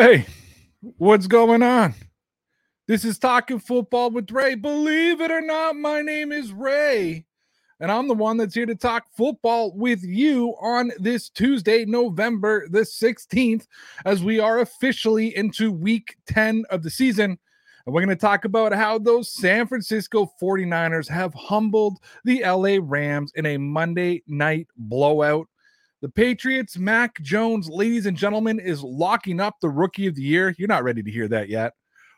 Hey, what's going on? This is Talking Football with Ray. Believe it or not, my name is Ray, and I'm the one that's here to talk football with you on this Tuesday, November the 16th, as we are officially into week 10 of the season. And we're going to talk about how those San Francisco 49ers have humbled the LA Rams in a Monday night blowout. The Patriots, Mac Jones, ladies and gentlemen, is locking up the rookie of the year. You're not ready to hear that yet.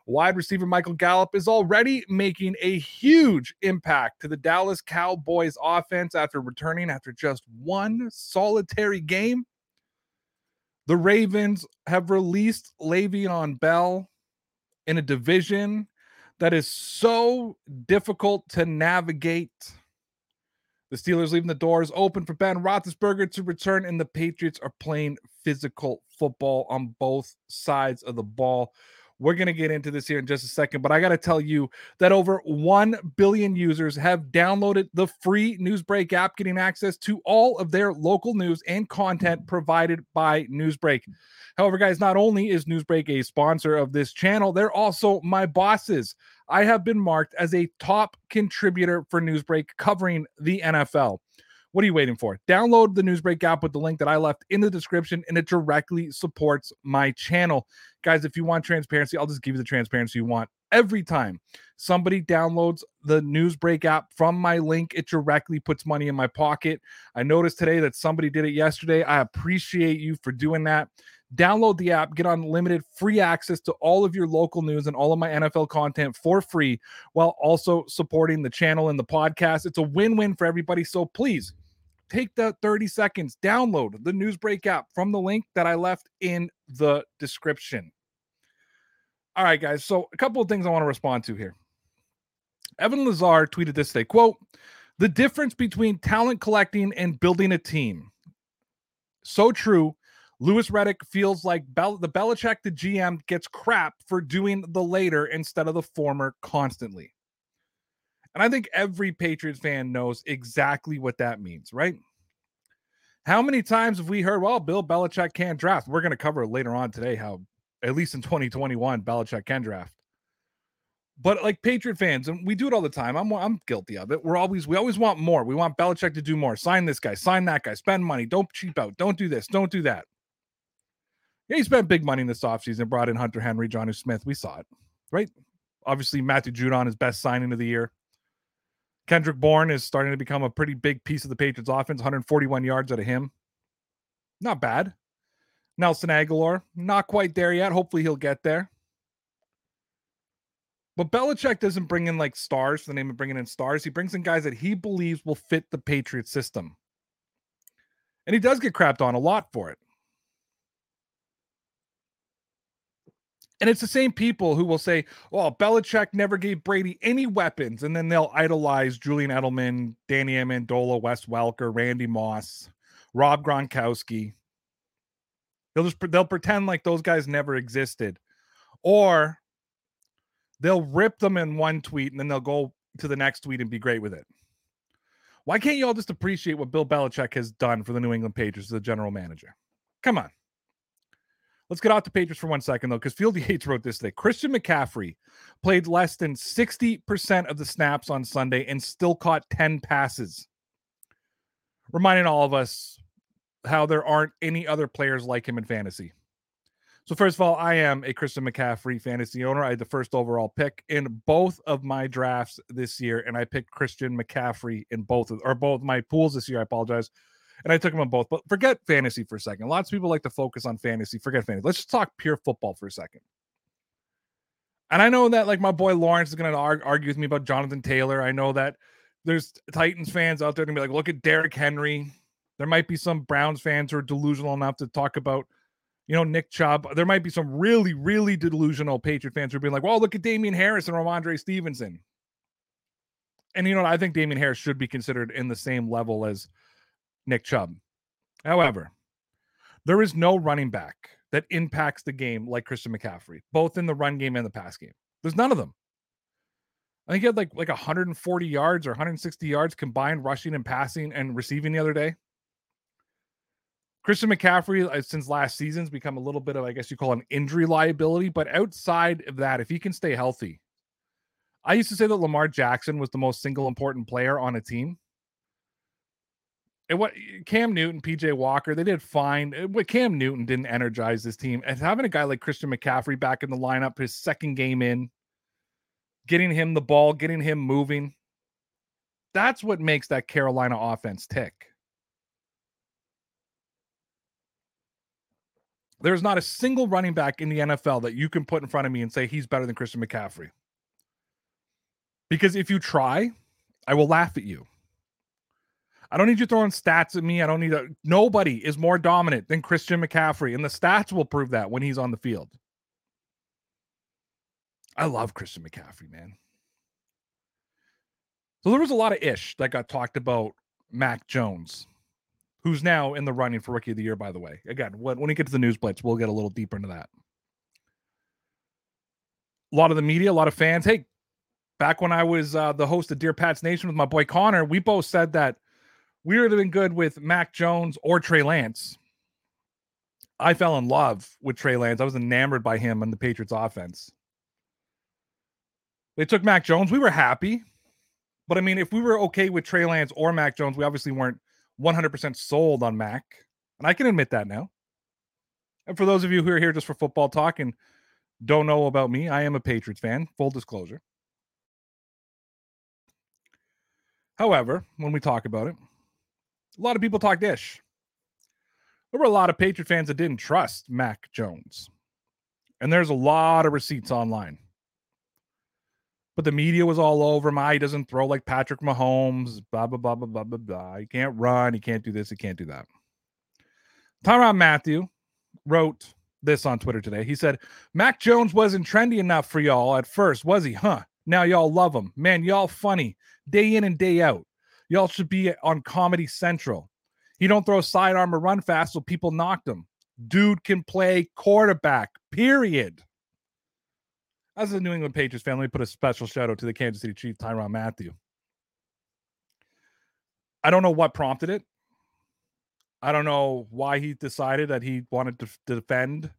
Wide receiver Michael Gallup is already making a huge impact to the Dallas Cowboys offense after returning after just one solitary game. The Ravens have released Le'Veon Bell in a division that is so difficult to navigate. The Steelers leaving the doors open for Ben Roethlisberger to return, and the Patriots are playing physical football on both sides of the ball. We're going to get into this here in just a second, but I got to tell you that over 1 billion users have downloaded the free Newsbreak app, getting access to all of their local news and content provided by Newsbreak. However, guys, not only is Newsbreak a sponsor of this channel, they're also my bosses. I have been marked as a top contributor for Newsbreak covering the NFL. What are you waiting for? Download the Newsbreak app with the link that I left in the description, and it directly supports my channel. Guys, if you want transparency, I'll just give you the transparency you want. Every time somebody downloads the Newsbreak app from my link, it directly puts money in my pocket. I noticed today that somebody did it yesterday. I appreciate you for doing that. Download the app, get unlimited free access to all of your local news and all of my NFL content for free while also supporting the channel and the podcast. It's a win win for everybody. So please take the 30 seconds, download the Newsbreak app from the link that I left in the description. All right, guys. So, a couple of things I want to respond to here. Evan Lazar tweeted this today quote, the difference between talent collecting and building a team. So true. Louis Riddick feels like Bel- the Belichick, the GM, gets crap for doing the later instead of the former constantly. And I think every Patriots fan knows exactly what that means, right? How many times have we heard, well, Bill Belichick can't draft? We're going to cover later on today how, at least in 2021, Belichick can draft. But like Patriot fans, and we do it all the time. I'm I'm guilty of it. We're always we always want more. We want Belichick to do more. Sign this guy, sign that guy, spend money. Don't cheap out. Don't do this. Don't do that. Yeah, he spent big money in this offseason, brought in Hunter Henry, Jonnu Smith. We saw it, right? Obviously, Matthew Judon is best signing of the year. Kendrick Bourne is starting to become a pretty big piece of the Patriots offense, 141 yards out of him. Not bad. Nelson Agholor, not quite there yet. Hopefully he'll get there. But Belichick doesn't bring in like stars for the name of bringing in stars. He brings in guys that he believes will fit the Patriots system. And he does get crapped on a lot for it. And it's the same people who will say, well, Belichick never gave Brady any weapons. And then they'll idolize Julian Edelman, Danny Amendola, Wes Welker, Randy Moss, Rob Gronkowski. They'll just they'll pretend like those guys never existed. Or they'll rip them in one tweet and then they'll go to the next tweet and be great with it. Why can't you all just appreciate what Bill Belichick has done for the New England Patriots as a general manager? Come on. Let's get off the Patriots for one second, though, because Fieldy Yates wrote this today. Christian McCaffrey played less than 60% of the snaps on Sunday and still caught 10 passes. Reminding all of us how there aren't any other players like him in fantasy. So, first of all, I am a Christian McCaffrey fantasy owner. I had the first overall pick in both of my drafts this year, and I picked Christian McCaffrey in both of or both my pools this year. I apologize and I took them on both. But forget fantasy for a second. Lots of people like to focus on fantasy. Forget fantasy. Let's just talk pure football for a second. And I know that like my boy Lawrence is going to argue with me about Jonathan Taylor. I know that there's Titans fans out there to be like, look at Derrick Henry. There might be some Browns fans who are delusional enough to talk about, you know, Nick Chubb. There might be some really, really delusional Patriot fans who are being like, well, look at Damien Harris and Rhamondre Stevenson. And you know, I think Damien Harris should be considered in the same level as Nick Chubb. However, there is no running back that impacts the game like Christian McCaffrey, both in the run game and the pass game. There's none of them. I think he had like like 140 yards or 160 yards combined rushing and passing and receiving the other day. Christian McCaffrey, uh, since last season's become a little bit of, I guess you call an injury liability. But outside of that, if he can stay healthy, I used to say that Lamar Jackson was the most single important player on a team. And what Cam Newton, PJ Walker, they did fine. Uh, what Cam Newton didn't energize this team. And having a guy like Christian McCaffrey back in the lineup, his second game in, getting him the ball, getting him moving, that's what makes that Carolina offense tick. There's not a single running back in the NFL that you can put in front of me and say he's better than Christian McCaffrey. Because if you try, I will laugh at you. I don't need you throwing stats at me. I don't need a nobody is more dominant than Christian McCaffrey, and the stats will prove that when he's on the field. I love Christian McCaffrey, man. So there was a lot of ish that got talked about Mac Jones who's now in the running for rookie of the year, by the way. Again, when, when we get to the news blitz, we'll get a little deeper into that. A lot of the media, a lot of fans. Hey, back when I was uh, the host of Dear Pats Nation with my boy Connor, we both said that we would have been good with Mac Jones or Trey Lance. I fell in love with Trey Lance. I was enamored by him and the Patriots offense. They took Mac Jones. We were happy. But I mean, if we were okay with Trey Lance or Mac Jones, we obviously weren't 100% sold on Mac, and I can admit that now. And for those of you who are here just for football talk and don't know about me, I am a Patriots fan, full disclosure. However, when we talk about it, a lot of people talked dish. There were a lot of Patriot fans that didn't trust Mac Jones. And there's a lot of receipts online but the media was all over him. Ah, he doesn't throw like Patrick Mahomes, blah, blah, blah, blah, blah, blah, blah. He can't run. He can't do this. He can't do that. Tyrann Mathieu wrote this on Twitter today. He said, Mac Jones wasn't trendy enough for y'all at first, was he? Huh? Now y'all love him. Man, y'all funny day in and day out. Y'all should be on Comedy Central. He don't throw sidearm or run fast, so people knocked him. Dude can play quarterback, period. As a New England Patriots fan, let me put a special shout out to the Kansas City Chief, Tyrann Mathieu. I don't know what prompted it. I don't know why he decided that he wanted to, to defend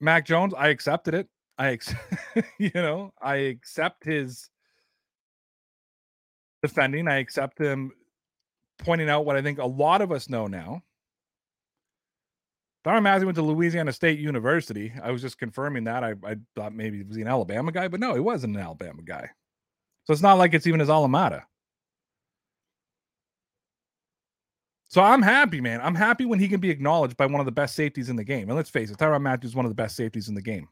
Mac Jones. I accepted it. I, ex- you know, I accept his defending. I accept him pointing out what I think a lot of us know now Tyrann Mathieu went to Louisiana State University. I was just confirming that. I, I thought maybe he was an Alabama guy, but no, he wasn't an Alabama guy. So it's not like it's even his alma mater. So I'm happy, man. I'm happy when he can be acknowledged by one of the best safeties in the game. And let's face it, Tyrann Mathieu is one of the best safeties in the game.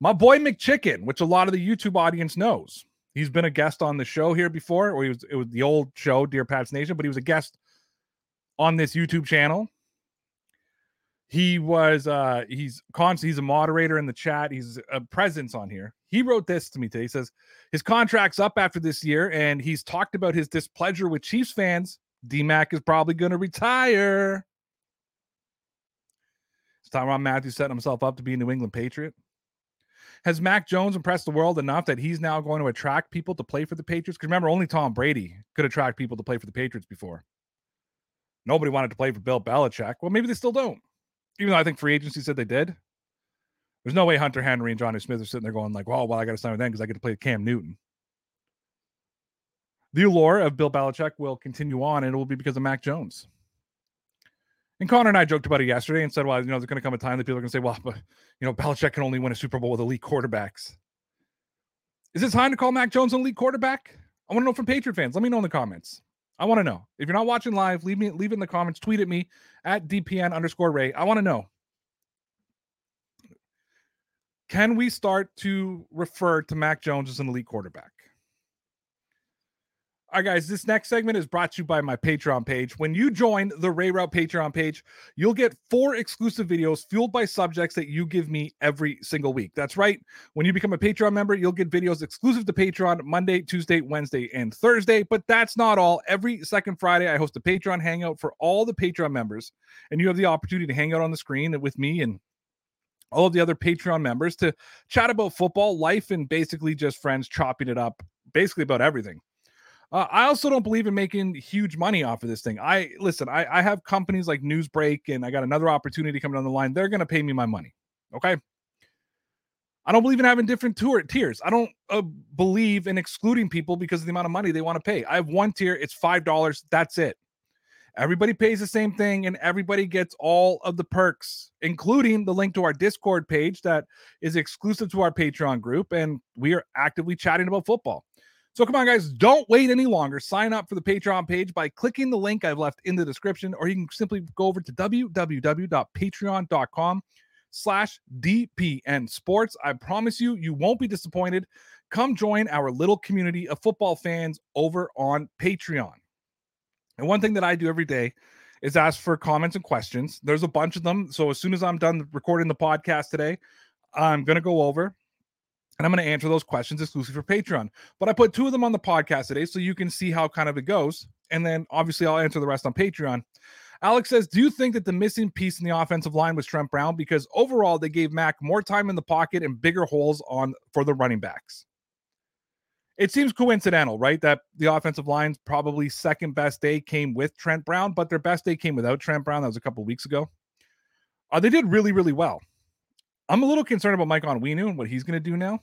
My boy McChicken, which a lot of the YouTube audience knows. He's been a guest on the show here before, or he was it was the old show, Dear Pats Nation, but he was a guest on this YouTube channel. He was uh he's constant he's a moderator in the chat. He's a presence on here. He wrote this to me today. He says his contract's up after this year and he's talked about his displeasure with chiefs fans. Dmac is probably going to retire. It's is tyrann mathieu setting himself up to be a new england patriot has mac jones impressed the world enough that he's now going to attract people to play for the patriots because remember only tom brady could attract people to play for the patriots before nobody wanted to play for bill belichick well maybe they still don't even though I think free agency said they did. There's no way Hunter Henry and Jonnu Smith are sitting there going like, "Well, well, I got to sign with them because I get to play Cam Newton." The allure of Bill Belichick will continue on, and it will be because of Mac Jones. And Connor and I joked about it yesterday and said, "Well, you know, there's going to come a time that people are going to say, well, but you know, Belichick can only win a Super Bowl with elite quarterbacks." Is it time to call Mac Jones an elite quarterback? I want to know from Patriot fans. Let me know in the comments. I want to know. If you're not watching live, leave me leave it in the comments, tweet at me at DPN underscore Ray. I want to know. Can we start to refer to Mac Jones as an elite quarterback? All right, guys, this next segment is brought to you by my Patreon page. When you join the Ray Rauth Patreon page, you'll get four exclusive videos fueled by subjects that you give me every single week. That's right. When you become a Patreon member, you'll get videos exclusive to Patreon Monday, Tuesday, Wednesday, and Thursday. But that's not all. Every second Friday, I host a Patreon hangout for all the Patreon members, and you have the opportunity to hang out on the screen with me and all of the other Patreon members to chat about football, life, and basically just friends chopping it up, basically about everything. Uh, I also don't believe in making huge money off of this thing. I listen, I, I have companies like Newsbreak and I got another opportunity coming down the line. They're going to pay me my money. Okay. I don't believe in having different tour tiers. I don't uh, believe in excluding people because of the amount of money they want to pay. I have one tier, it's $5. That's it. Everybody pays the same thing and everybody gets all of the perks, including the link to our Discord page that is exclusive to our Patreon group. And we are actively chatting about football. So come on, guys, don't wait any longer. Sign up for the Patreon page by clicking the link I've left in the description, or you can simply go over to www.patreon.com slash DPN Sports. I promise you, you won't be disappointed. Come join our little community of football fans over on Patreon. And one thing that I do every day is ask for comments and questions. There's a bunch of them. So as soon as I'm done recording the podcast today, I'm going to go over and I'm going to answer those questions exclusively for Patreon. But I put two of them on the podcast today so you can see how kind of it goes. And then obviously I'll answer the rest on Patreon. Alex says, Do you think that the missing piece in the offensive line was Trent Brown? Because overall, they gave Mac more time in the pocket and bigger holes on for the running backs. It seems coincidental, right? That the offensive line's probably second best day came with Trent Brown, but their best day came without Trent Brown. That was a couple weeks ago. Uh, they did really, really well. I'm a little concerned about Mike Onwenu and what he's going to do now,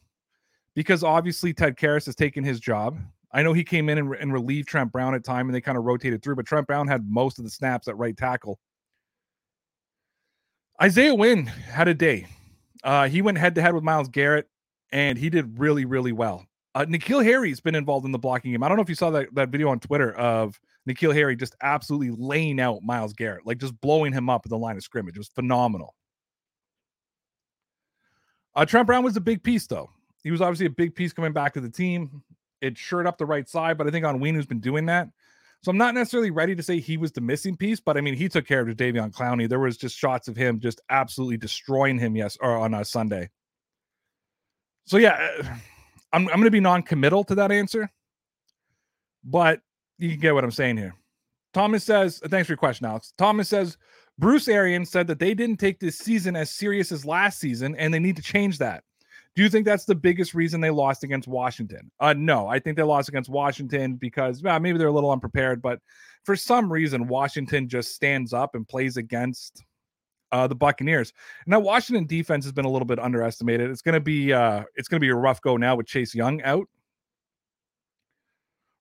because obviously Ted Karras has taken his job. I know he came in and, and relieved Trent Brown at time, and they kind of rotated through, but Trent Brown had most of the snaps at right tackle. Isaiah Wynn had a day. Uh, he went head to head with Myles Garrett, and he did really, really well. Uh, N'Keal Harry's been involved in the blocking game. I don't know if you saw that, that video on Twitter of N'Keal Harry just absolutely laying out Myles Garrett, like just blowing him up at the line of scrimmage. It was phenomenal. Uh, Trent Brown was a big piece, though. He was obviously a big piece coming back to the team. It shirt up the right side, but I think Onwenu's been doing that. So I'm not necessarily ready to say he was the missing piece, but I mean he took care of Davion Clowney. There was just shots of him just absolutely destroying him yes or on a Sunday. So yeah, uh, I'm I'm to be non-committal to that answer, but you can get what I'm saying here. Thomas says, thanks for your question, Alex. Thomas says Bruce Arians said that they didn't take this season as serious as last season, and they need to change that. Do you think that's the biggest reason they lost against Washington? Uh, no, I think they lost against Washington because well, maybe they're a little unprepared, but for some reason, Washington just stands up and plays against uh, the Buccaneers. Now, Washington defense has been a little bit underestimated. It's to be uh, it's to be a rough go now with Chase Young out.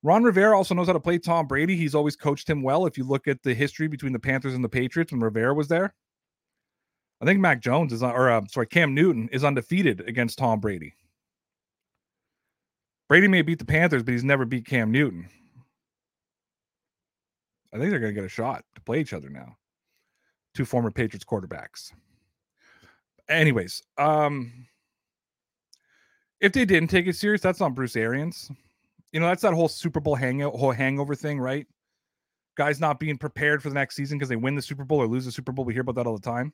Ron Rivera also knows how to play Tom Brady. He's always coached him well. If you look at the history between the Panthers and the Patriots when Rivera was there, I think Mac Jones is, or uh, sorry, Cam Newton is undefeated against Tom Brady. Brady may beat the Panthers, but he's never beat Cam Newton. I think they're going to get a shot to play each other now two former Patriots quarterbacks. Anyways, um, if they didn't take it serious, that's on Bruce Arians. You know, that's that whole Super Bowl hangout, whole hangover thing, right? Guys not being prepared for the next season because they win the Super Bowl or lose the Super Bowl. We hear about that all the time.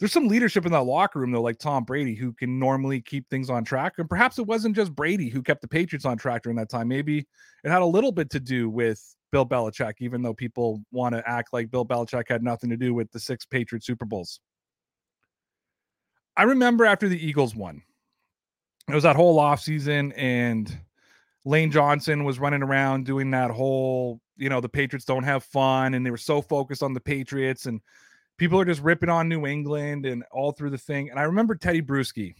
There's some leadership in that locker room, though, like Tom Brady, who can normally keep things on track. And perhaps it wasn't just Brady who kept the Patriots on track during that time. Maybe it had a little bit to do with Bill Belichick, even though people want to act like Bill Belichick had nothing to do with the six Patriot Super Bowls. I remember after the Eagles won, it was that whole offseason, and Lane Johnson was running around doing that whole, you know, the Patriots don't have fun, and they were so focused on the Patriots, and people are just ripping on New England and all through the thing. And I remember Teddy Bruschi.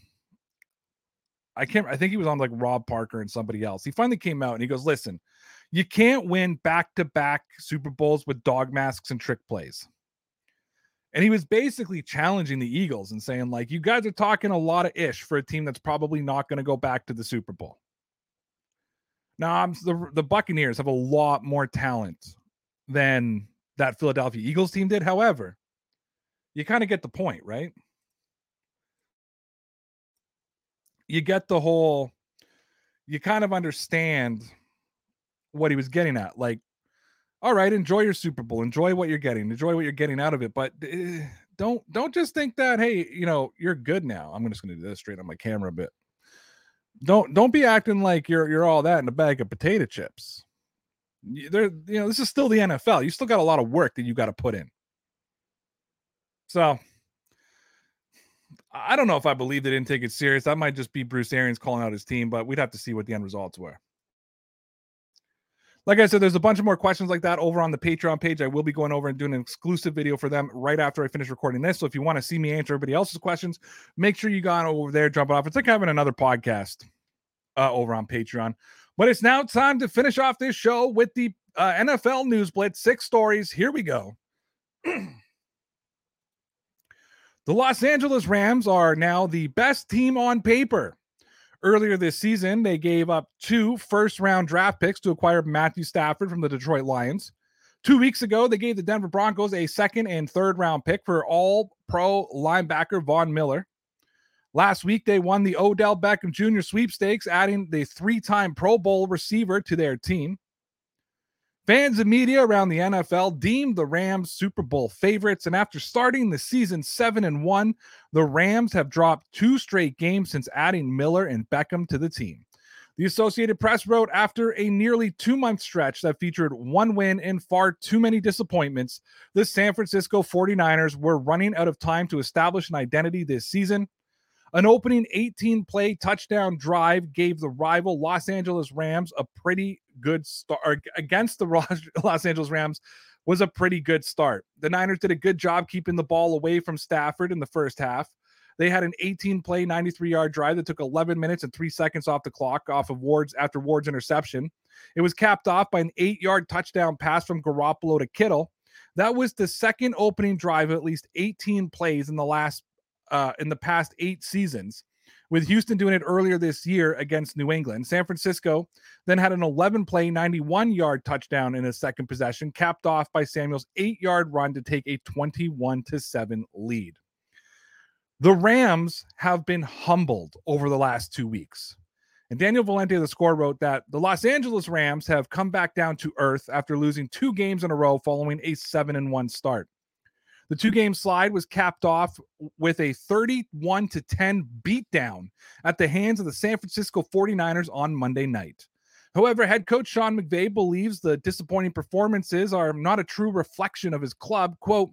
I can't, I think he was on like Rob Parker and somebody else. He finally came out and he goes, Listen, you can't win back to back Super Bowls with dog masks and trick plays. And he was basically challenging the Eagles and saying, like, you guys are talking a lot of ish for a team that's probably not going to go back to the Super Bowl. Now, I'm, the, the Buccaneers have a lot more talent than that Philadelphia Eagles team did. However, you kind of get the point, right? You get the whole, you kind of understand what he was getting at. Like, all right, enjoy your Super Bowl, enjoy what you're getting, enjoy what you're getting out of it, but uh, don't don't just think that hey, you know, you're good now. I'm just going to do this straight on my camera a bit. Don't don't be acting like you're you're all that in a bag of potato chips. There, you know, this is still the NFL. You still got a lot of work that you got to put in. So I don't know if I believe they didn't take it serious. That might just be Bruce Arians calling out his team, but we'd have to see what the end results were. like I said, there's a bunch of more questions like that over on the Patreon page. I will be going over and doing an exclusive video for them right after I finish recording this. So if you want to see me answer everybody else's questions, make sure you go on over there, jump it off. It's like having another podcast uh, over on Patreon. But it's now time to finish off this show with the uh, NFL News Blitz. Six stories. Here we go. the Los Angeles Rams are now the best team on paper. Earlier this season, they gave up two first round draft picks to acquire Matthew Stafford from the Detroit Lions. Two weeks ago, they gave the Denver Broncos a second and third round pick for all pro linebacker Von Miller. Last week, they won the Odell Beckham Jr. sweepstakes, adding the three time Pro Bowl receiver to their team. Fans and media around the NFL deemed the Rams Super Bowl favorites, and after starting the season 7 and 1, the Rams have dropped two straight games since adding Miller and Beckham to the team. The Associated Press wrote after a nearly two month stretch that featured one win and far too many disappointments, the San Francisco 49ers were running out of time to establish an identity this season. An opening 18 play touchdown drive gave the rival Los Angeles Rams a pretty good start against the Los Angeles Rams was a pretty good start. The Niners did a good job keeping the ball away from Stafford in the first half. They had an 18 play, 93 yard drive that took 11 minutes and three seconds off the clock off of Ward's after Ward's interception. It was capped off by an eight yard touchdown pass from Garoppolo to Kittle. That was the second opening drive of at least 18 plays in the last uh, in the past eight seasons, with Houston doing it earlier this year against New England. San Francisco then had an 11 play, 91 yard touchdown in a second possession, capped off by Samuel's eight yard run to take a 21 to 7 lead. The Rams have been humbled over the last two weeks. And Daniel Valente, the score, wrote that the Los Angeles Rams have come back down to earth after losing two games in a row following a 7 and 1 start. The two game slide was capped off with a 31 to 10 beatdown at the hands of the San Francisco 49ers on Monday night. However, head coach Sean McVay believes the disappointing performances are not a true reflection of his club. Quote,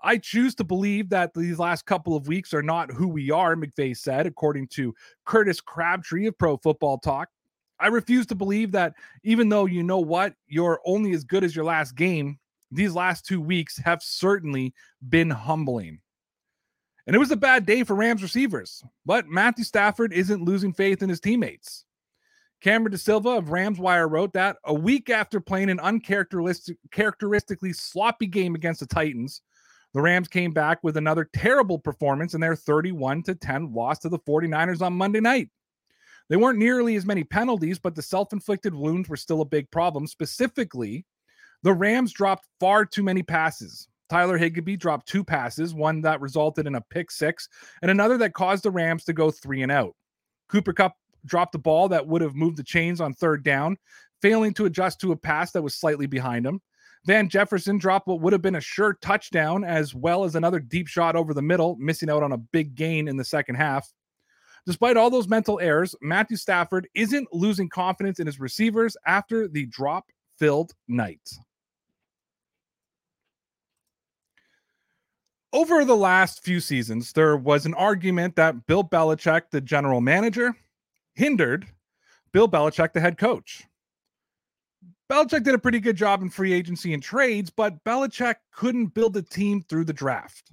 I choose to believe that these last couple of weeks are not who we are, McVay said, according to Curtis Crabtree of Pro Football Talk. I refuse to believe that even though you know what, you're only as good as your last game, these last two weeks have certainly been humbling. And it was a bad day for Rams receivers, but Matthew Stafford isn't losing faith in his teammates. Cameron DaSilva of Rams Wire wrote that a week after playing an uncharacteristically sloppy game against the Titans, the Rams came back with another terrible performance in their 31 to 10 loss to the 49ers on Monday night. They weren't nearly as many penalties, but the self inflicted wounds were still a big problem, specifically the Rams dropped far too many passes. Tyler Higbee dropped two passes, one that resulted in a pick six, and another that caused the Rams to go three and out. Cooper Kupp dropped the ball that would have moved the chains on third down, failing to adjust to a pass that was slightly behind him. Van Jefferson dropped what would have been a sure touchdown, as well as another deep shot over the middle, missing out on a big gain in the second half. Despite all those mental errors, Matthew Stafford isn't losing confidence in his receivers after the drop filled night. Over the last few seasons, there was an argument that Bill Belichick, the general manager, hindered Bill Belichick, the head coach. Belichick did a pretty good job in free agency and trades, but Belichick couldn't build a team through the draft.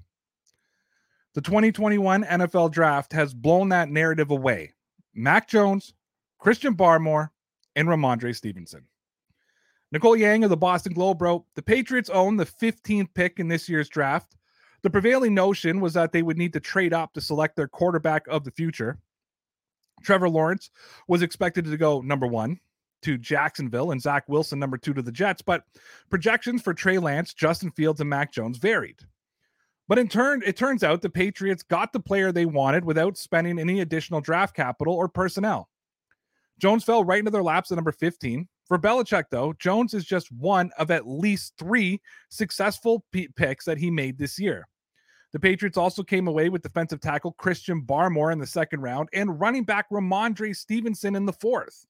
The 2021 NFL draft has blown that narrative away. Mac Jones, Christian Barmore, and Rhamondre Stevenson. Nicole Yang of the Boston Globe wrote The Patriots own the 15th pick in this year's draft the prevailing notion was that they would need to trade up to select their quarterback of the future. Trevor Lawrence was expected to go number one to Jacksonville and Zach Wilson number two to the Jets, but projections for Trey Lance, Justin Fields, and Mac Jones varied. But in turn, it turns out the Patriots got the player they wanted without spending any additional draft capital or personnel. Jones fell right into their laps at number 15. For Belichick, though, Jones is just one of at least three successful p- picks that he made this year. The Patriots also came away with defensive tackle Christian Barmore in the second round and running back Rhamondre Stevenson in the fourth.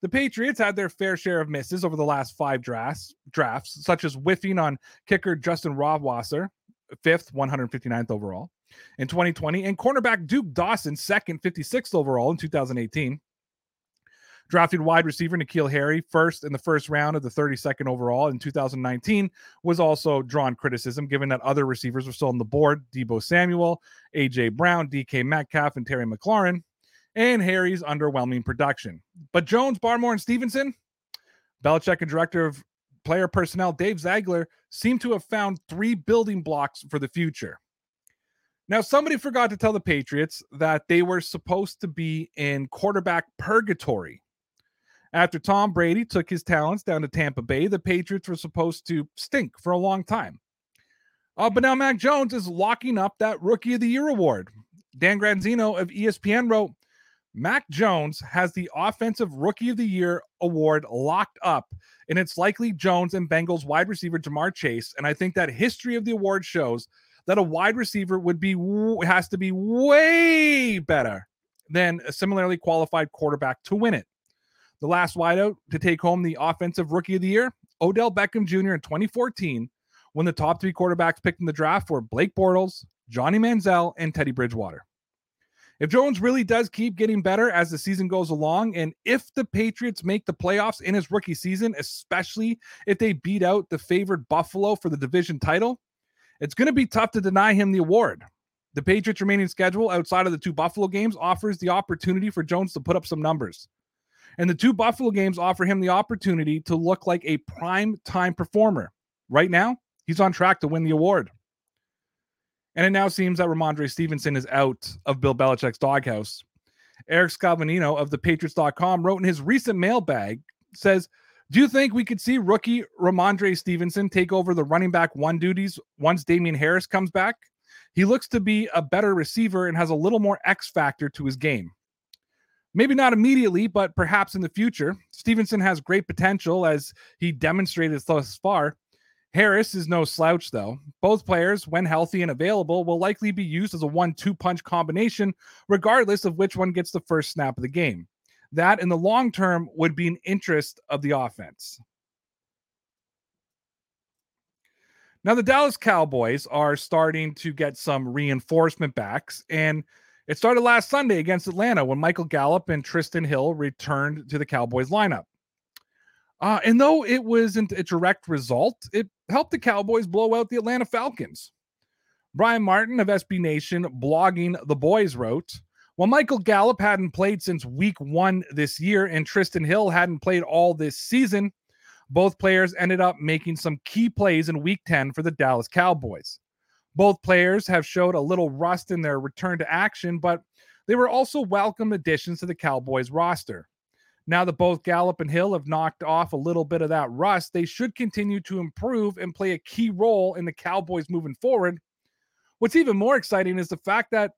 The Patriots had their fair share of misses over the last five drafts, drafts such as whiffing on kicker Justin Rohrwasser, fifth, 159th overall in 2020, and cornerback Duke Dawson, second, 56th overall in 2018. Drafted wide receiver N'Keal Harry, first in the first round of the 32nd overall in 2019, was also drawn criticism given that other receivers were still on the board Deebo Samuel, A.J. Brown, DK Metcalf, and Terry McLaurin, and Harry's underwhelming production. But Jones, Barmore, and Stevenson, Belichick and director of player personnel Dave Ziegler seem to have found three building blocks for the future. Now, somebody forgot to tell the Patriots that they were supposed to be in quarterback purgatory. After Tom Brady took his talents down to Tampa Bay, the Patriots were supposed to stink for a long time. Uh, but now Mac Jones is locking up that Rookie of the Year award. Dan Graziano of ESPN wrote, Mac Jones has the Offensive Rookie of the Year award locked up, and it's likely Jones and Bengals wide receiver Ja'Marr Chase. And I think that history of the award shows that a wide receiver would be has to be way better than a similarly qualified quarterback to win it. The last wideout to take home the offensive rookie of the year, Odell Beckham Jr. in 2014, when the top three quarterbacks picked in the draft were Blake Bortles, Johnny Manziel, and Teddy Bridgewater. If Jones really does keep getting better as the season goes along, and if the Patriots make the playoffs in his rookie season, especially if they beat out the favored Buffalo for the division title, it's going to be tough to deny him the award. The Patriots' remaining schedule outside of the two Buffalo games offers the opportunity for Jones to put up some numbers. And the two Buffalo games offer him the opportunity to look like a prime time performer. Right now, he's on track to win the award. And it now seems that Rhamondre Stevenson is out of Bill Belichick's doghouse. Erik Scalavino of the Patriots.com wrote in his recent mailbag, says, do you think we could see rookie Rhamondre Stevenson take over the running back one duties once Damien Harris comes back? He looks to be a better receiver and has a little more X factor to his game. Maybe not immediately, but perhaps in the future. Stevenson has great potential as he demonstrated thus far. Harris is no slouch, though. Both players, when healthy and available, will likely be used as a one two punch combination, regardless of which one gets the first snap of the game that in the long term would be an interest of the offense. Now, the Dallas Cowboys are starting to get some reinforcement backs, and it started last Sunday against Atlanta when Michael Gallup and Trysten Hill returned to the Cowboys lineup. Uh, and though it wasn't a direct result, it helped the Cowboys blow out the Atlanta Falcons. Brian Martin of SB Nation, blogging The Boys, wrote well, Michael Gallup hadn't played since week one this year, and Trysten Hill hadn't played all this season. Both players ended up making some key plays in week 10 for the Dallas Cowboys. Both players have showed a little rust in their return to action, but they were also welcome additions to the Cowboys roster. Now that both Gallup and Hill have knocked off a little bit of that rust, they should continue to improve and play a key role in the Cowboys moving forward. What's even more exciting is the fact that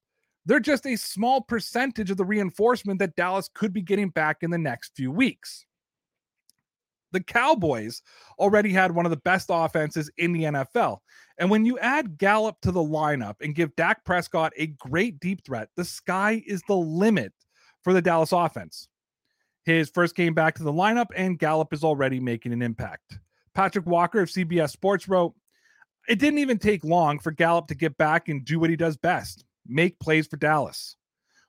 they're just a small percentage of the reinforcement that Dallas could be getting back in the next few weeks. The Cowboys already had one of the best offenses in the NFL. And when you add Gallup to the lineup and give Dak Prescott a great deep threat, the sky is the limit for the Dallas offense. His first game back to the lineup, and Gallup is already making an impact. Patrick Walker of CBS Sports wrote, It didn't even take long for Gallup to get back and do what he does best make plays for Dallas.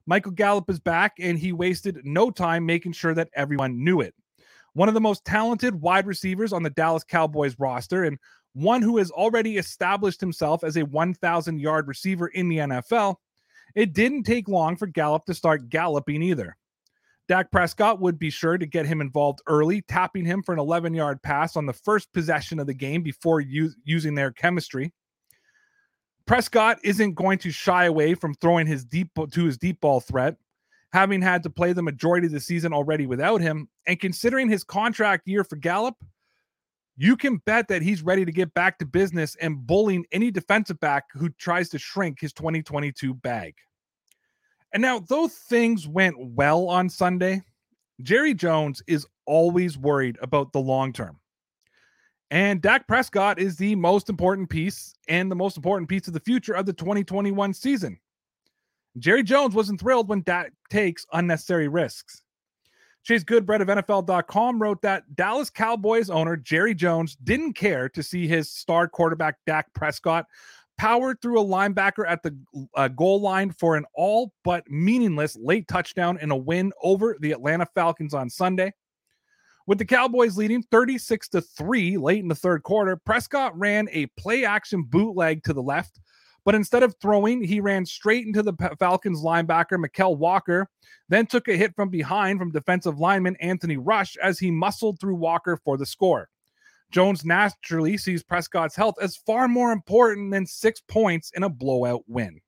Michael Gallup is back, and he wasted no time making sure that everyone knew it. One of the most talented wide receivers on the Dallas Cowboys roster, and one who has already established himself as a 1,000 yard receiver in the NFL. It didn't take long for Gallup to start galloping either. Dak Prescott would be sure to get him involved early, tapping him for an 11 yard pass on the first possession of the game before using their chemistry. Prescott isn't going to shy away from throwing his deep to his deep ball threat, having had to play the majority of the season already without him. And considering his contract year for Gallup, you can bet that he's ready to get back to business and bullying any defensive back who tries to shrink his 2022 bag. And now, though things went well on Sunday, Jerry Jones is always worried about the long term. And Dak Prescott is the most important piece and the most important piece of the future of the 2021 season. Jerry Jones wasn't thrilled when Dak takes unnecessary risks. Chase Goodbread of NFL.com wrote that Dallas Cowboys owner Jerry Jones didn't care to see his star quarterback Dak Prescott powered through a linebacker at the uh, goal line for an all but meaningless late touchdown in a win over the Atlanta Falcons on Sunday. With the Cowboys leading 36 to 3 late in the third quarter, Prescott ran a play action bootleg to the left, but instead of throwing, he ran straight into the Falcons linebacker, Mykal Walker, then took a hit from behind from defensive lineman Anthony Rush as he muscled through Walker for the score. Jones naturally sees Prescott's health as far more important than six points in a blowout win.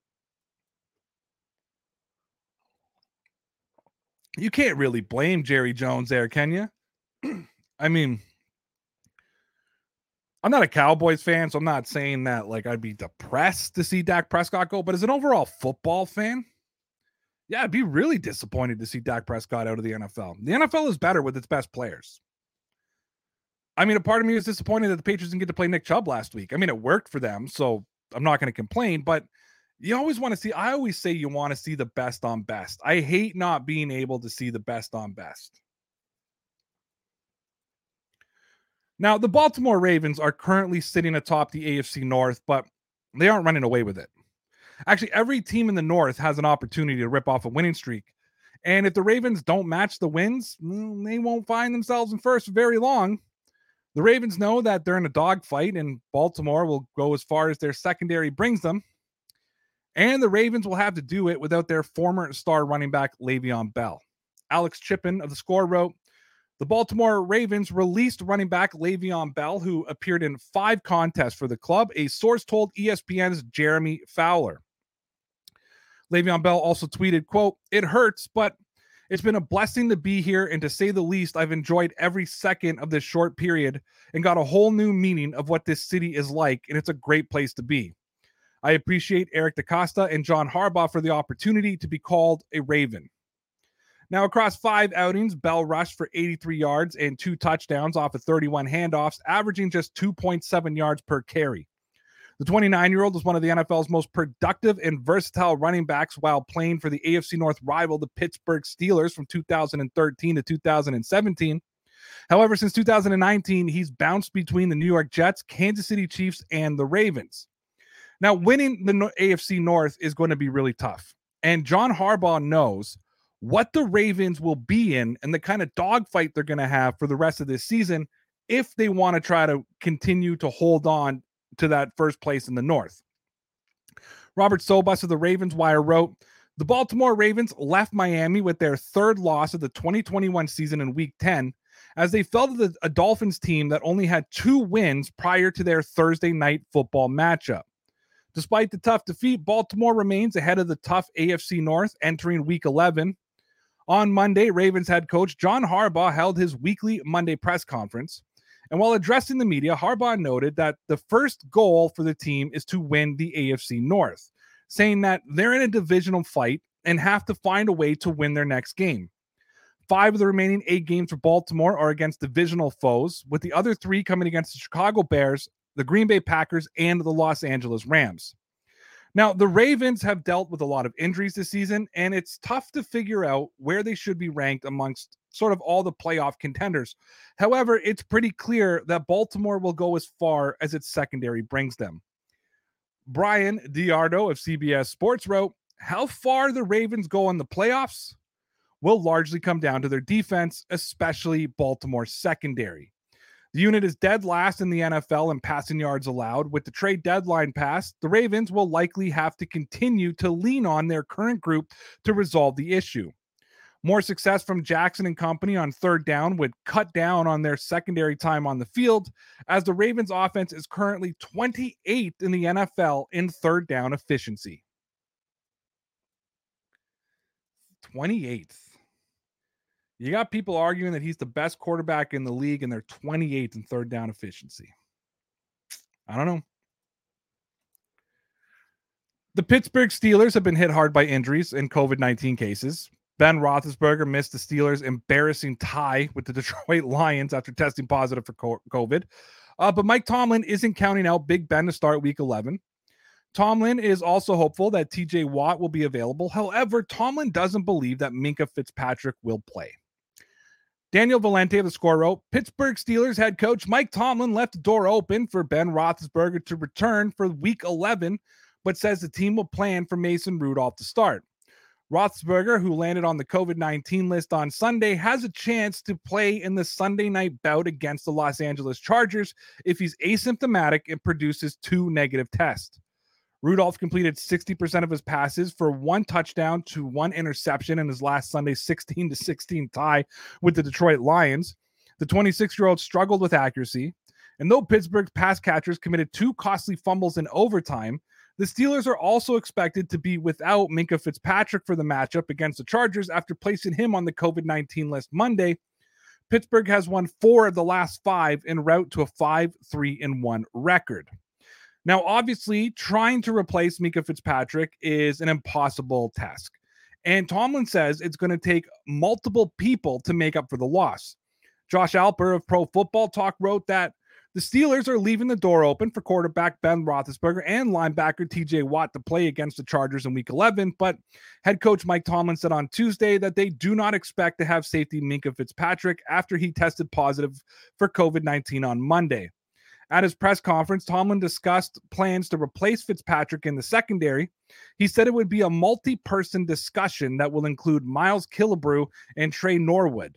You can't really blame Jerry Jones there, can you? I mean, I'm not a Cowboys fan, so I'm not saying that like I'd be depressed to see Dak Prescott go, but as an overall football fan, yeah, I'd be really disappointed to see Dak Prescott out of the NFL. The NFL is better with its best players. I mean, a part of me is disappointed that the Patriots didn't get to play Nick Chubb last week. I mean, it worked for them, so I'm not going to complain, but you always want to see, I always say you want to see the best on best. I hate not being able to see the best on best. Now, the Baltimore Ravens are currently sitting atop the AFC North, but they aren't running away with it. Actually, every team in the North has an opportunity to rip off a winning streak. And if the Ravens don't match the wins, mm, they won't find themselves in first very long. The Ravens know that they're in a dogfight, and Baltimore will go as far as their secondary brings them. And the Ravens will have to do it without their former star running back, Le'Veon Bell. Alex Chippen of the score wrote, the Baltimore Ravens released running back Le'Veon Bell, who appeared in five contests for the club, a source told ESPN's Jeremy Fowler. Le'Veon Bell also tweeted, quote, it hurts, but it's been a blessing to be here. And to say the least, I've enjoyed every second of this short period and got a whole new meaning of what this city is like. And it's a great place to be. I appreciate Eric DeCosta and John Harbaugh for the opportunity to be called a Raven. Now, across five outings, Bell rushed for 83 yards and two touchdowns off of 31 handoffs, averaging just 2.7 yards per carry. The 29 year old was one of the NFL's most productive and versatile running backs while playing for the AFC North rival, the Pittsburgh Steelers, from 2013 to 2017. However, since 2019, he's bounced between the New York Jets, Kansas City Chiefs, and the Ravens. Now, winning the AFC North is going to be really tough. And John Harbaugh knows what the Ravens will be in and the kind of dogfight they're going to have for the rest of this season if they want to try to continue to hold on to that first place in the North. Robert Sobus of the Ravens Wire wrote, the Baltimore Ravens left Miami with their third loss of the 2021 season in week 10 as they fell to the, a Dolphins team that only had two wins prior to their Thursday night football matchup. Despite the tough defeat, Baltimore remains ahead of the tough AFC North entering week 11 on Monday, Ravens head coach John Harbaugh held his weekly Monday press conference. And while addressing the media, Harbaugh noted that the first goal for the team is to win the AFC North, saying that they're in a divisional fight and have to find a way to win their next game. Five of the remaining eight games for Baltimore are against divisional foes, with the other three coming against the Chicago Bears, the Green Bay Packers, and the Los Angeles Rams. Now, the Ravens have dealt with a lot of injuries this season, and it's tough to figure out where they should be ranked amongst sort of all the playoff contenders. However, it's pretty clear that Baltimore will go as far as its secondary brings them. Bryan DeArdo of CBS Sports wrote, How far the Ravens go in the playoffs will largely come down to their defense, especially Baltimore's secondary. The unit is dead last in the NFL in passing yards allowed. With the trade deadline passed, the Ravens will likely have to continue to lean on their current group to resolve the issue. More success from Jackson and company on third down would cut down on their secondary time on the field, as the Ravens offense is currently 28th in the NFL in third down efficiency. 28th. You got people arguing that he's the best quarterback in the league and they're 28th in third down efficiency. I don't know. The Pittsburgh Steelers have been hit hard by injuries and COVID 19 cases. Ben Roethlisberger missed the Steelers' embarrassing tie with the Detroit Lions after testing positive for COVID. Uh, but Mike Tomlin isn't counting out Big Ben to start week 11. Tomlin is also hopeful that TJ Watt will be available. However, Tomlin doesn't believe that Minkah Fitzpatrick will play. Daniel Valente of the score wrote Pittsburgh Steelers head coach Mike Tomlin left the door open for Ben Roethlisberger to return for week 11, but says the team will plan for Mason Rudolph to start. Roethlisberger, who landed on the COVID 19 list on Sunday, has a chance to play in the Sunday night bout against the Los Angeles Chargers if he's asymptomatic and produces two negative tests. Rudolph completed 60% of his passes for one touchdown to one interception in his last Sunday's 16 to 16 tie with the Detroit Lions. The 26 year old struggled with accuracy. And though Pittsburgh's pass catchers committed two costly fumbles in overtime, the Steelers are also expected to be without Minkah Fitzpatrick for the matchup against the Chargers after placing him on the COVID 19 list Monday. Pittsburgh has won four of the last five en route to a 5 3 1 record. Now, obviously, trying to replace Minkah Fitzpatrick is an impossible task. And Tomlin says it's going to take multiple people to make up for the loss. Josh Alper of Pro Football Talk wrote that the Steelers are leaving the door open for quarterback Ben Roethlisberger and linebacker TJ Watt to play against the Chargers in Week 11. But head coach Mike Tomlin said on Tuesday that they do not expect to have safety Minkah Fitzpatrick after he tested positive for COVID 19 on Monday. At his press conference, Tomlin discussed plans to replace Fitzpatrick in the secondary. He said it would be a multi person discussion that will include Miles Killebrew and Tre Norwood.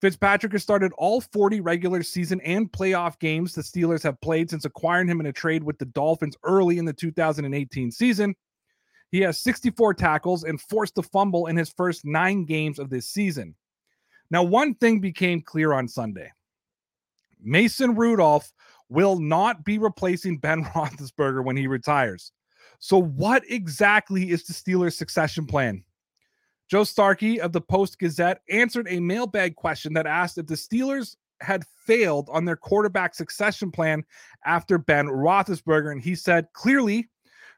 Fitzpatrick has started all 40 regular season and playoff games the Steelers have played since acquiring him in a trade with the Dolphins early in the 2018 season. He has 64 tackles and forced a fumble in his first nine games of this season. Now, one thing became clear on Sunday Mason Rudolph will not be replacing Ben Roethlisberger when he retires. So, what exactly is the Steelers' succession plan? Joe Starkey of the Post Gazette answered a mailbag question that asked if the Steelers had failed on their quarterback succession plan after Ben Roethlisberger, and he said clearly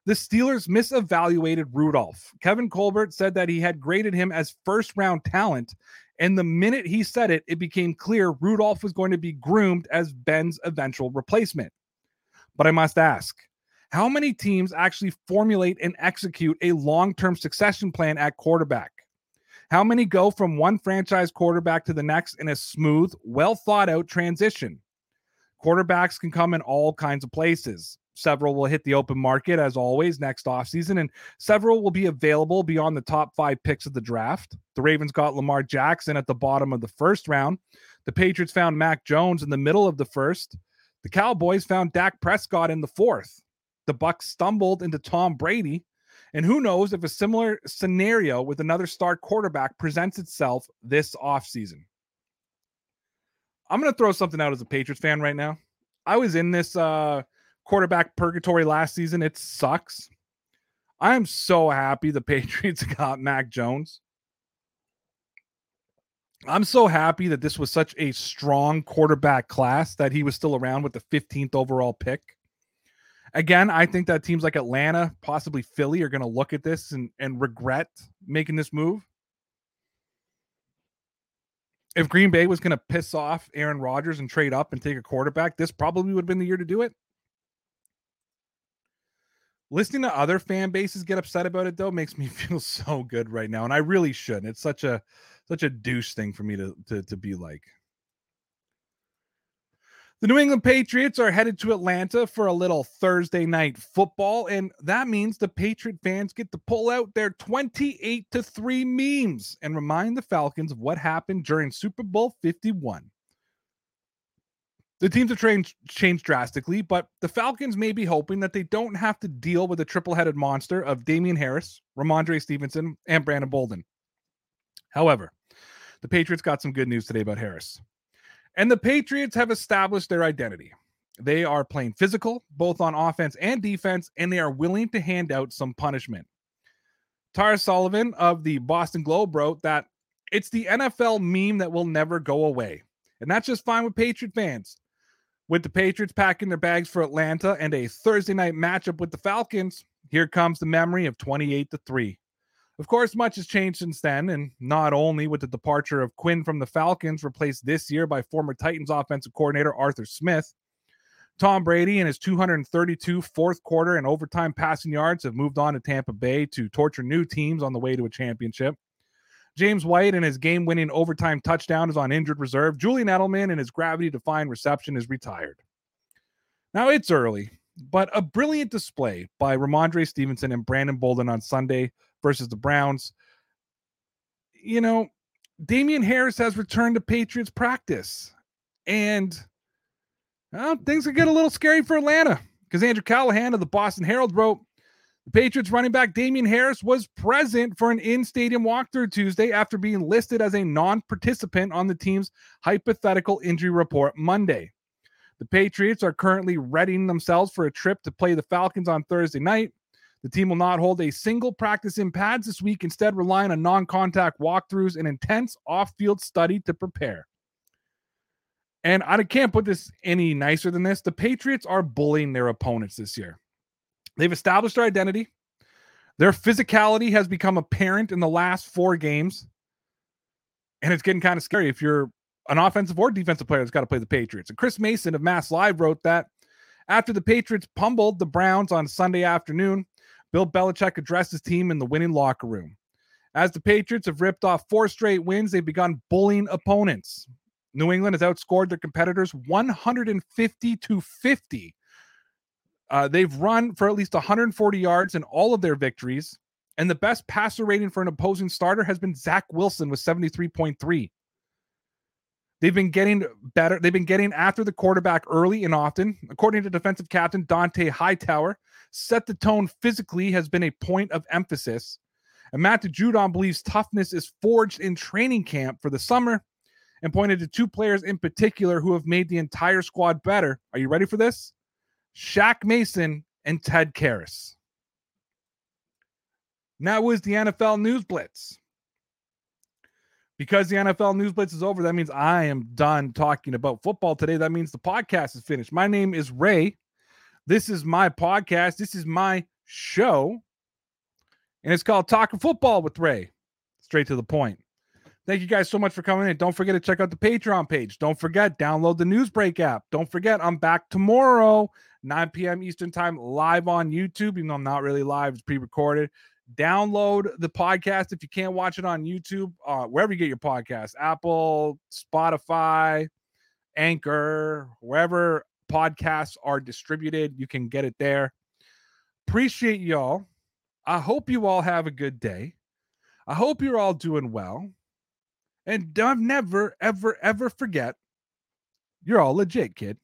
the Steelers misevaluated Rudolph. Kevin Colbert said that he had graded him as first round talent and the minute he said it, it became clear Rudolph was going to be groomed as Ben's eventual replacement. But I must ask, how many teams actually formulate and execute a long term succession plan at quarterback? How many go from one franchise quarterback to the next in a smooth, well thought out transition? Quarterbacks can come in all kinds of places. Several will hit the open market as always next offseason, and several will be available beyond the top five picks of the draft. The Ravens got Lamar Jackson at the bottom of the first round. The Patriots found Mac Jones in the middle of the first. The Cowboys found Dak Prescott in the fourth. The Bucs stumbled into Tom Brady. And who knows if a similar scenario with another star quarterback presents itself this offseason. I'm going to throw something out as a Patriots fan right now. I was in this uh, quarterback purgatory last season. It sucks. I am so happy the Patriots got Mac Jones. I'm so happy that this was such a strong quarterback class that he was still around with the 15th overall pick. Again, I think that teams like Atlanta, possibly Philly, are going to look at this and, and regret making this move. If Green Bay was going to piss off Aaron Rodgers and trade up and take a quarterback, this probably would have been the year to do it. Listening to other fan bases get upset about it though makes me feel so good right now, and I really shouldn't. It's such a such a douche thing for me to to, to be like. The New England Patriots are headed to Atlanta for a little Thursday night football, and that means the Patriot fans get to pull out their 28 to 3 memes and remind the Falcons of what happened during Super Bowl 51. The teams have changed, changed drastically, but the Falcons may be hoping that they don't have to deal with a triple headed monster of Damien Harris, Rhamondre Stevenson, and Brandon Bolden. However, the Patriots got some good news today about Harris. And the Patriots have established their identity. They are playing physical, both on offense and defense, and they are willing to hand out some punishment. Tara Sullivan of the Boston Globe wrote that it's the NFL meme that will never go away. And that's just fine with Patriot fans. With the Patriots packing their bags for Atlanta and a Thursday night matchup with the Falcons, here comes the memory of 28 to 3. Of course, much has changed since then, and not only with the departure of Quinn from the Falcons, replaced this year by former Titans offensive coordinator Arthur Smith. Tom Brady and his 232 fourth quarter and overtime passing yards have moved on to Tampa Bay to torture new teams on the way to a championship. James White and his game winning overtime touchdown is on injured reserve. Julian Edelman and his gravity defying reception is retired. Now it's early, but a brilliant display by Rhamondre Stevenson and Brandon Bolden on Sunday versus the Browns. You know, Damien Harris has returned to Patriots practice. And well, things could get a little scary for Atlanta because Andrew Callahan of the Boston Herald wrote the Patriots running back Damien Harris was present for an in stadium walkthrough Tuesday after being listed as a non participant on the team's hypothetical injury report Monday. The Patriots are currently readying themselves for a trip to play the Falcons on Thursday night. The team will not hold a single practice in pads this week, instead, relying on non contact walkthroughs and intense off field study to prepare. And I can't put this any nicer than this. The Patriots are bullying their opponents this year. They've established their identity. Their physicality has become apparent in the last four games. And it's getting kind of scary if you're an offensive or defensive player that's got to play the Patriots. And Chris Mason of Mass Live wrote that after the Patriots pummeled the Browns on Sunday afternoon, Bill Belichick addressed his team in the winning locker room. As the Patriots have ripped off four straight wins, they've begun bullying opponents. New England has outscored their competitors 150 to 50. Uh, they've run for at least 140 yards in all of their victories. And the best passer rating for an opposing starter has been Zach Wilson with 73.3. They've been getting better. They've been getting after the quarterback early and often. According to defensive captain Dont'a Hightower, set the tone physically has been a point of emphasis. And Matt Judon believes toughness is forged in training camp for the summer and pointed to two players in particular who have made the entire squad better. Are you ready for this? Shaq Mason and Ted Karras. Now was the NFL News Blitz. Because the NFL News Blitz is over, that means I am done talking about football today. That means the podcast is finished. My name is Ray. This is my podcast. This is my show. And it's called Talking Football with Ray. Straight to the point. Thank you guys so much for coming in. Don't forget to check out the Patreon page. Don't forget, download the Newsbreak app. Don't forget, I'm back tomorrow, 9 p.m. Eastern Time, live on YouTube. Even though I'm not really live, it's pre recorded. Download the podcast if you can't watch it on YouTube, uh, wherever you get your podcast Apple, Spotify, Anchor, wherever podcasts are distributed. You can get it there. Appreciate y'all. I hope you all have a good day. I hope you're all doing well. And don't never, ever, ever forget you're all legit, kid.